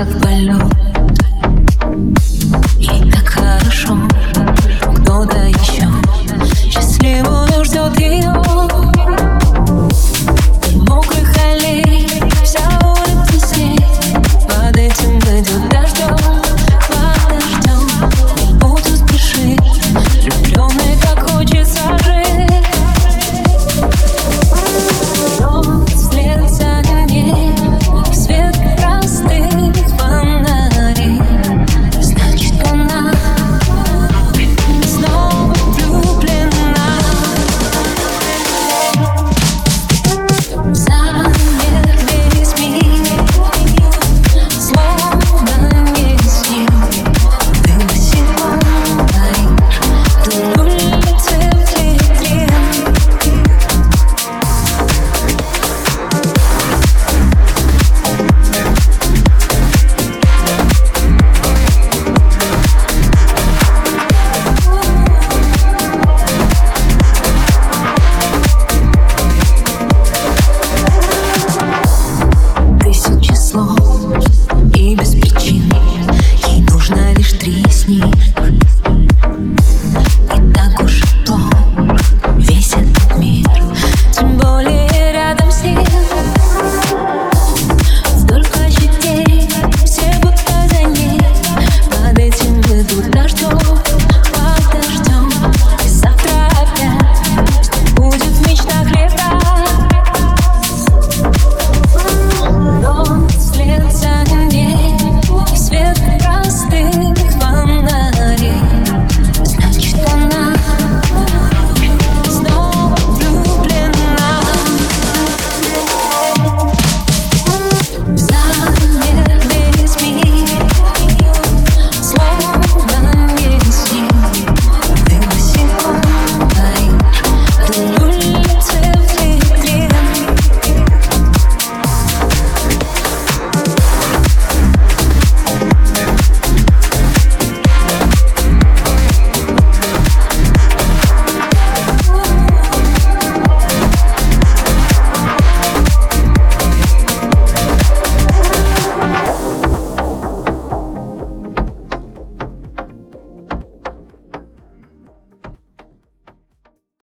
как баллон